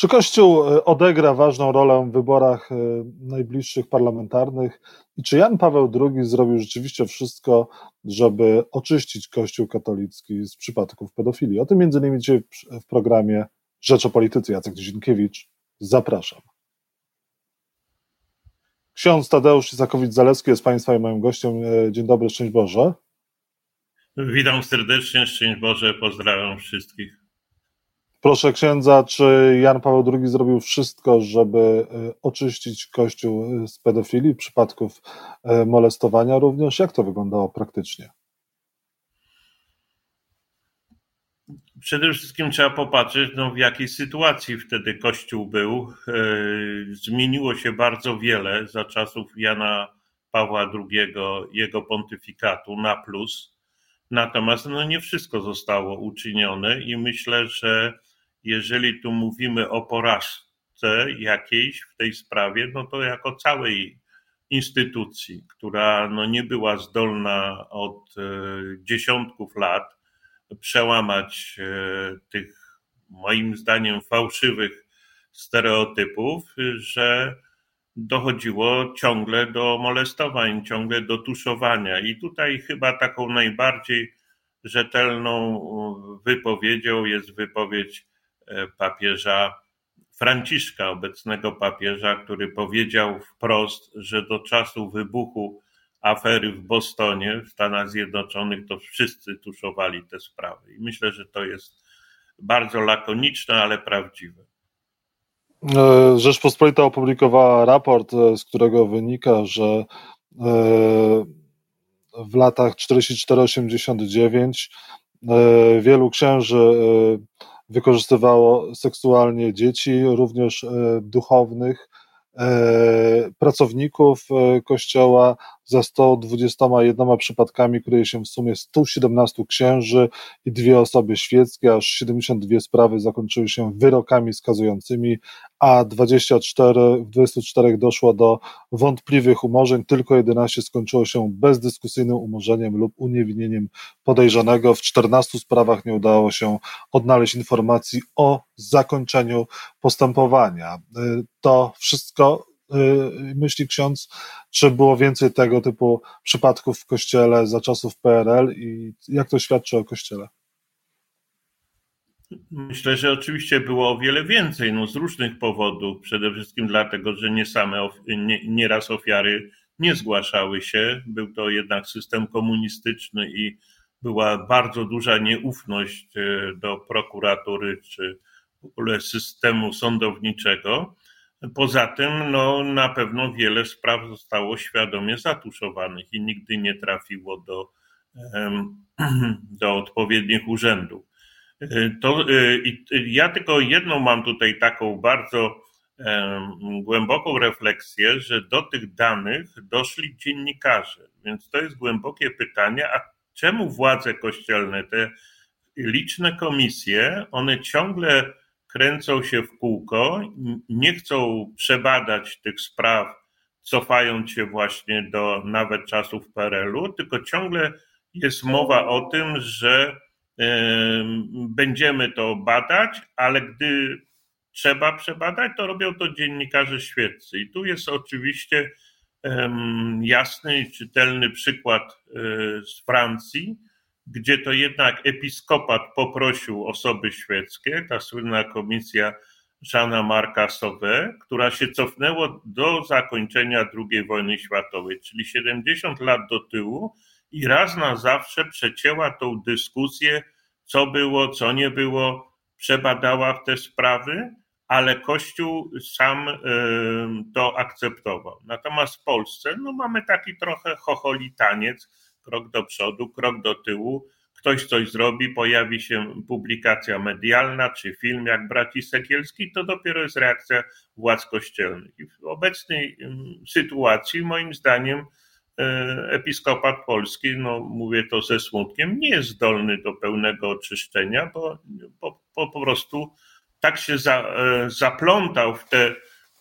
Czy Kościół e, odegra ważną rolę w wyborach e, najbliższych parlamentarnych i czy Jan Paweł II zrobił rzeczywiście wszystko, żeby oczyścić Kościół katolicki z przypadków pedofilii? O tym między innymi dzisiaj w programie Rzecz o Polityce. Jacek Dzienkiewicz, zapraszam. Ksiądz Tadeusz Izakowicz-Zalewski jest Państwa i moim gościem. E, dzień dobry, szczęść Boże. Witam serdecznie, szczęść Boże, pozdrawiam wszystkich. Proszę księdza, czy Jan Paweł II zrobił wszystko, żeby e, oczyścić Kościół e, z pedofilii, przypadków molestowania również? Jak to wyglądało praktycznie? Przede wszystkim trzeba popatrzeć, no, w jakiej sytuacji wtedy Kościół był. E, zmieniło się bardzo wiele za czasów Jana Pawła II, jego pontyfikatu na plus. Natomiast no, nie wszystko zostało uczynione i myślę, że jeżeli tu mówimy o porażce jakiejś w tej sprawie, no to jako całej instytucji, która no, nie była zdolna od e, dziesiątków lat przełamać e, tych, moim zdaniem, fałszywych stereotypów, że dochodziło ciągle do molestowań, ciągle do tuszowania. I tutaj chyba taką najbardziej rzetelną wypowiedzią jest wypowiedź papieża Franciszka, obecnego papieża, który powiedział wprost, że do czasu wybuchu afery w Bostonie, w Stanach Zjednoczonych, to wszyscy tuszowali te sprawy. I myślę, że to jest bardzo lakoniczne, ale prawdziwe. E, Rzeczpospolita opublikowała raport, e, z którego wynika, że e, w latach 44-89 wielu księży wykorzystywało seksualnie dzieci, również duchownych, pracowników kościoła za 121 przypadkami kryje się w sumie 117 księży i dwie osoby świeckie, aż 72 sprawy zakończyły się wyrokami skazującymi, a 24, w 24 doszło do wątpliwych umorzeń, tylko 11 skończyło się bezdyskusyjnym umorzeniem lub uniewinnieniem podejrzanego. W 14 sprawach nie udało się odnaleźć informacji o zakończeniu postępowania. To wszystko Y, myśli ksiądz, czy było więcej tego typu przypadków w kościele za czasów PRL i jak to świadczy o kościele? Myślę, że oczywiście było o wiele więcej, no z różnych powodów. Przede wszystkim dlatego, że nie same, nie, nieraz ofiary nie zgłaszały się. Był to jednak system komunistyczny i była bardzo duża nieufność y, do prokuratury czy w ogóle systemu sądowniczego. Poza tym, no, na pewno wiele spraw zostało świadomie zatuszowanych i nigdy nie trafiło do, do odpowiednich urzędów. E, to, e, ja tylko jedną mam tutaj taką bardzo głęboką refleksję, że do tych danych doszli dziennikarze. Więc to jest głębokie pytanie, a czemu władze kościelne, te liczne komisje, one ciągle kręcą się w kółko, nie chcą przebadać tych spraw, cofając się właśnie do nawet czasów PRL-u, tylko ciągle jest mowa o tym, że będziemy to badać, ale gdy trzeba przebadać, to robią to dziennikarze świeccy. I tu jest oczywiście jasny i czytelny przykład e, z Francji, gdzie to jednak episkopat poprosił osoby świeckie, ta słynna komisja Żana Marka Sauvé, która się cofnęła do zakończenia II wojny światowej, czyli 70 lat do tyłu i raz na zawsze przecięła tą dyskusję, co było, co nie było, przebadała w te sprawy, ale Kościół sam y, to akceptował. Natomiast w Polsce no, mamy taki trochę chocholitaniec, krok do przodu, krok do tyłu. Ktoś coś zrobi, pojawi się publikacja medialna czy film jak Braci Sekielski, to dopiero jest reakcja władz kościelnych. W obecnej mm, sytuacji, moim zdaniem, e, episkopat polski, no mówię to ze smutkiem, nie jest zdolny do pełnego oczyszczenia, bo po, po, po prostu tak się za, e, zaplątał w te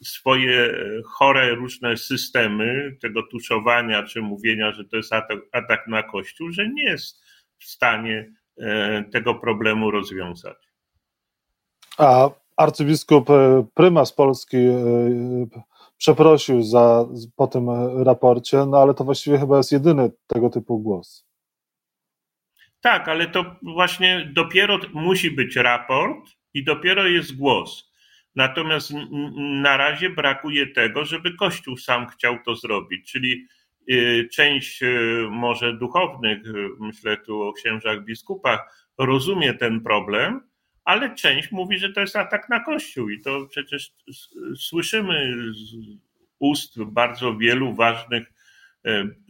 swoje chore różne systemy tego tuszowania czy mówienia, że to jest atak, atak na Kościół, że nie jest w stanie e, tego problemu rozwiązać. A arcybiskup prymas Polski przeprosił za, po tym raporcie, no ale to właściwie chyba jest jedyny tego typu głos. Tak, ale to właśnie dopiero musi być raport i dopiero jest głos. Natomiast na razie brakuje tego, żeby Kościół sam chciał to zrobić, czyli y, część y, może duchownych, y, myślę tu o księżach biskupach, rozumie ten problem, ale część mówi, że to jest atak na Kościół i to przecież słyszymy z ust bardzo wielu ważnych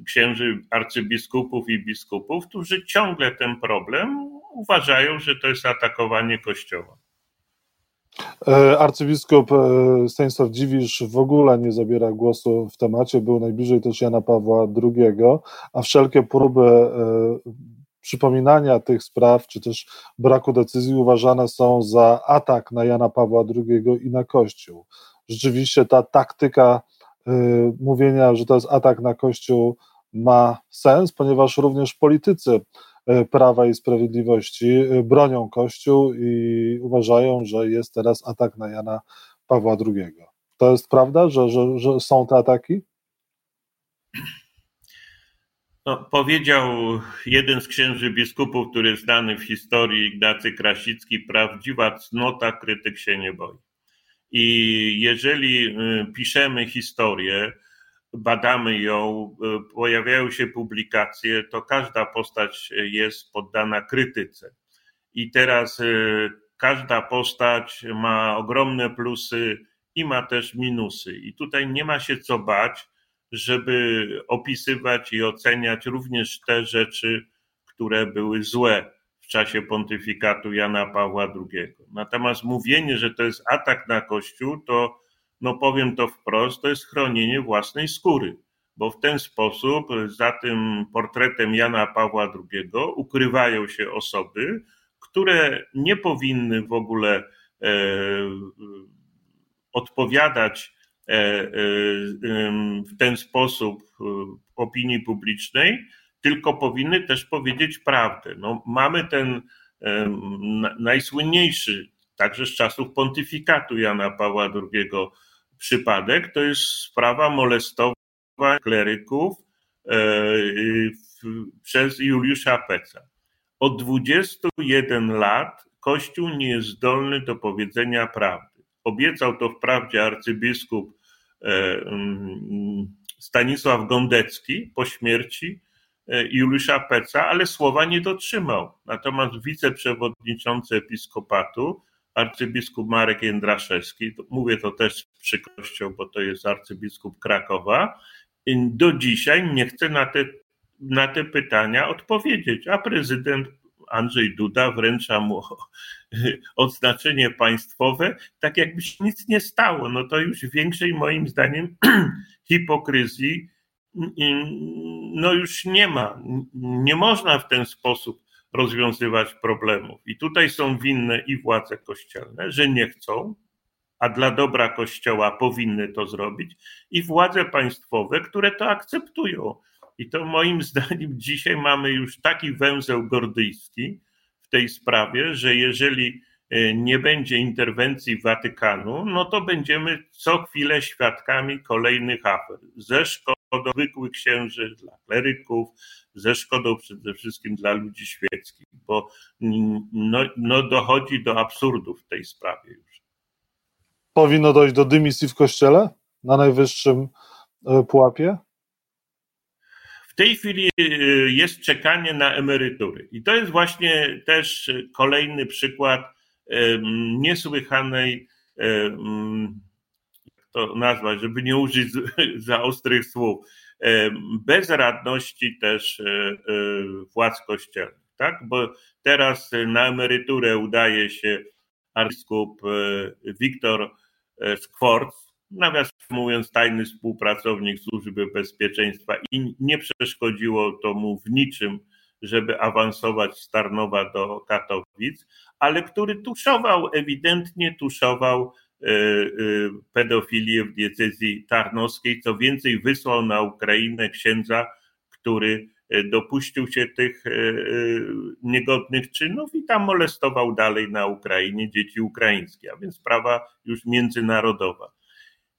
księży, arcybiskupów i biskupów, którzy ciągle ten problem uważają, że to jest atakowanie Kościoła. E, arcybiskup e, Stanisław Dziwisz w ogóle nie zabiera głosu w temacie, był najbliżej też Jana Pawła II, a wszelkie próby przypominania tych spraw, czy też braku decyzji uważane są za atak na Jana Pawła II i na Kościół. Rzeczywiście ta taktyka mówienia, że to jest atak na Kościół, ma sens, ponieważ również politycy Prawa i Sprawiedliwości y, bronią Kościół i uważają, że jest teraz atak na Jana Pawła II. To jest prawda, że, że, że są te ataki? No, powiedział jeden z księży biskupów, który jest znany w historii, Ignacy Krasicki, prawdziwa cnota krytyk się nie boi. I jeżeli y, piszemy historię, badamy ją, y, pojawiają się publikacje, to każda postać jest poddana krytyce. I teraz y, każda postać ma ogromne plusy i ma też minusy. I tutaj nie ma się co bać żeby opisywać i oceniać również te rzeczy, które były złe w czasie pontyfikatu Jana Pawła II. Natomiast mówienie, że to jest atak na Kościół, to no powiem to wprost, to jest chronienie własnej skóry, bo w ten sposób za tym portretem Jana Pawła II ukrywają się osoby, które nie powinny w ogóle e, odpowiadać E, e, w ten sposób e, opinii publicznej, tylko powinny też powiedzieć prawdę. No, mamy ten najsłynniejszy, także z czasów pontyfikatu Jana Pawła II przypadek, to jest sprawa molestowania kleryków przez Juliusza Peca. Od 21 lat Kościół nie jest zdolny do powiedzenia prawdy. Obiecał to wprawdzie arcybiskup E, mm, Stanisław Gondecki po śmierci e, Juliusza Peca, ale słowa nie dotrzymał. Natomiast wiceprzewodniczący episkopatu, arcybiskup Marek Jędraszewski, mówię to też z przykrością, bo to jest arcybiskup Krakowa, do dzisiaj nie chce na te, na te pytania odpowiedzieć, a prezydent Andrzej Duda wręcza mu odznaczenie państwowe, tak jakby się nic nie stało. No to już większej moim zdaniem hipokryzji no już nie ma. Nie można w ten sposób rozwiązywać problemów. I tutaj są winne i władze kościelne, że nie chcą, a dla dobra Kościoła powinny to zrobić, i władze państwowe, które to akceptują. I to moim zdaniem dzisiaj mamy już taki węzeł gordyjski w tej sprawie, że jeżeli e, nie będzie interwencji Watykanu, no to będziemy co chwilę świadkami kolejnych afer. Ze szkodą zwykłych księży, dla kleryków, ze szkodą przede wszystkim dla ludzi świeckich, bo no, no dochodzi do absurdu w tej sprawie już. Powinno dojść do dymisji w kościele na najwyższym e, pułapie? tej chwili y, jest czekanie na emerytury. I to jest właśnie też kolejny przykład niesłychanej, jak to nazwać, żeby nie użyć za ostrych słów, bezradności też e, e, władz kościelnych. Tak? Bo teraz na emeryturę udaje się arcybiskup e, Wiktor Skworc, nawiasem mówiąc, tajny współpracownik Służby Bezpieczeństwa i nie przeszkodziło to mu w niczym, żeby awansować z Tarnowa do Katowic, ale który tuszował, ewidentnie tuszował e, e, pedofilię w diecezji tarnowskiej. Co więcej, wysłał na Ukrainę księdza, który dopuścił się tych niegodnych czynów i tam molestował dalej na Ukrainie dzieci ukraińskie, a więc sprawa już międzynarodowa.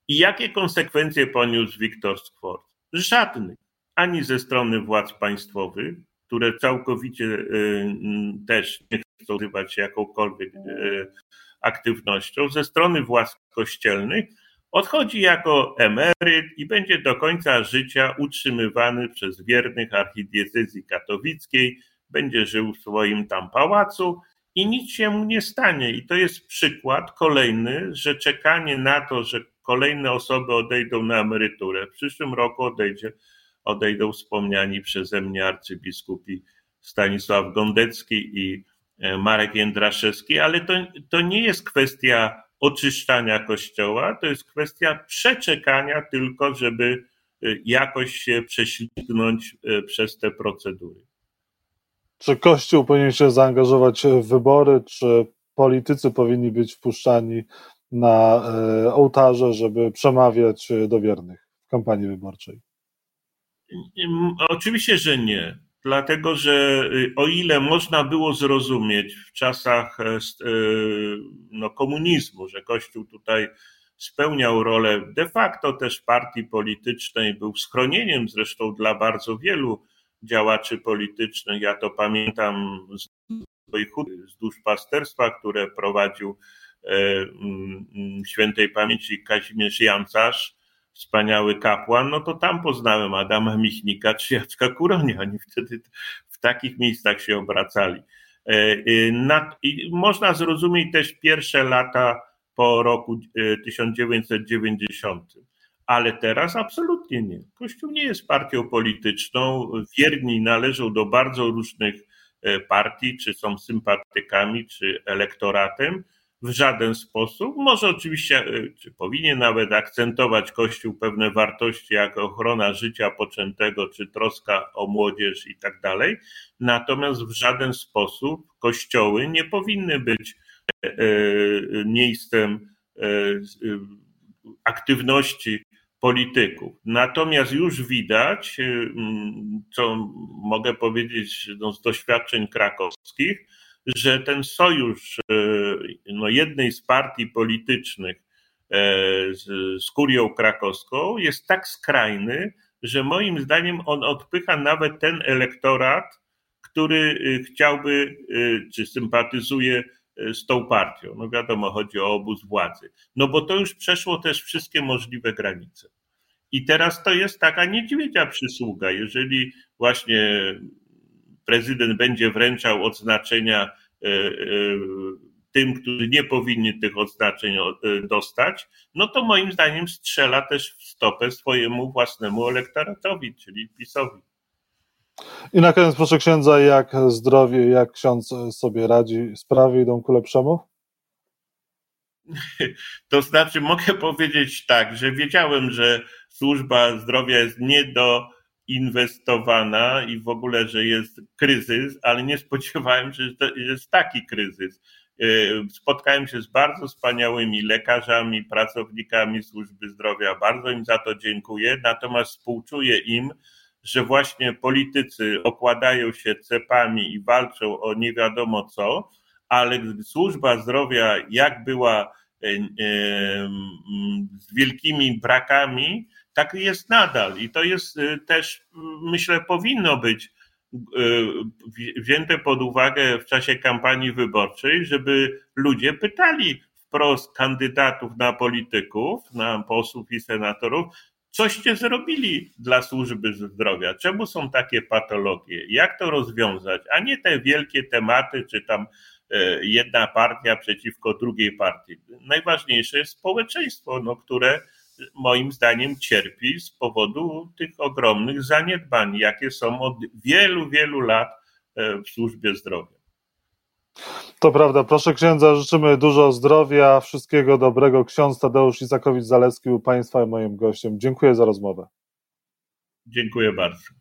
I jakie konsekwencje poniósł Wiktor Skwort? Żadnych. Ani ze strony władz państwowych, które całkowicie też nie chcą nazywać się jakąkolwiek aktywnością, ze strony władz kościelnych, odchodzi jako emeryt i będzie do końca życia utrzymywany przez wiernych archidiecezji katowickiej, będzie żył w swoim tam pałacu i nic się mu nie stanie. I to jest przykład kolejny, że czekanie na to, że kolejne osoby odejdą na emeryturę. W przyszłym roku odejdzie, odejdą wspomniani przeze mnie arcybiskupi Stanisław Gondecki i Marek Jędraszewski, ale to, to nie jest kwestia oczyszczania kościoła, to jest kwestia przeczekania tylko, żeby e, jakoś się prześlizgnąć e, przez te procedury. Czy Kościół powinien się zaangażować w wybory, czy politycy powinni być wpuszczani na e, ołtarze, żeby przemawiać do wiernych w kampanii wyborczej? Oczywiście, że nie. Dlatego, że y, o ile można było zrozumieć w czasach e, e, no, komunizmu, że Kościół tutaj spełniał rolę de facto też partii politycznej, był schronieniem zresztą dla bardzo wielu działaczy politycznych. Ja to pamiętam z swoich z duszpasterstwa, które prowadził e, świętej pamięci Kazimierz Jancarz, wspaniały kapłan, no to tam poznałem Adama Michnika czy Jacka Kuronia. Oni wtedy w takich miejscach się obracali. E, e, I można zrozumieć też pierwsze lata po roku 1990 ale teraz absolutnie nie. Kościół nie jest partią polityczną. Wierni należą do bardzo różnych e, partii, czy są sympatykami, czy elektoratem. W żaden sposób. Może oczywiście, e, czy powinien nawet akcentować Kościół pewne wartości, jak ochrona życia poczętego, czy troska o młodzież i tak dalej. Natomiast w żaden sposób kościoły nie powinny być e, miejscem aktywności polityków. Natomiast już widać, y, mm, co mogę powiedzieć no, z doświadczeń krakowskich, że ten sojusz y, no, jednej z partii politycznych e, z, z kurią krakowską jest tak skrajny, że moim zdaniem on odpycha nawet ten elektorat, który y, chciałby czy sympatyzuje z tą partią. No wiadomo, chodzi o obóz władzy. No bo to już przeszło też wszystkie możliwe granice. I teraz to jest taka niedźwiedzia przysługa. Jeżeli właśnie prezydent będzie wręczał odznaczenia e, e, tym, którzy nie powinni tych odznaczeń e, dostać, no to moim zdaniem strzela też w stopę swojemu własnemu elektoratowi, czyli PiSowi. I na koniec proszę księdza, jak zdrowie, jak ksiądz sobie radzi, sprawy idą ku lepszemu? To znaczy, mogę powiedzieć tak, że wiedziałem, że służba zdrowia jest niedoinwestowana i w ogóle, że jest kryzys, ale nie spodziewałem się, że jest taki kryzys. Y, spotkałem się z bardzo wspaniałymi lekarzami, pracownikami służby zdrowia. Bardzo im za to dziękuję. Natomiast współczuję im, że właśnie politycy okładają się cepami i walczą o nie wiadomo co, ale służba zdrowia, jak była e, e, z wielkimi brakami, tak jest nadal. I to jest e, też, myślę, powinno być wzięte pod uwagę w czasie kampanii wyborczej, żeby ludzie pytali wprost kandydatów na polityków, na posłów i senatorów, coście zrobili dla służby zdrowia, czemu są takie patologie, jak to rozwiązać, a nie te wielkie tematy, czy tam jedna partia przeciwko drugiej partii. Najważniejsze jest społeczeństwo, no, które moim zdaniem cierpi z powodu tych ogromnych zaniedbań, jakie są od wielu, wielu lat e, w służbie zdrowia. To prawda. Proszę księdza, życzymy dużo zdrowia, wszystkiego dobrego. Ksiądz Tadeusz Izakowicz-Zalewski był Państwa i moim gościem. Dziękuję za rozmowę. Dziękuję bardzo.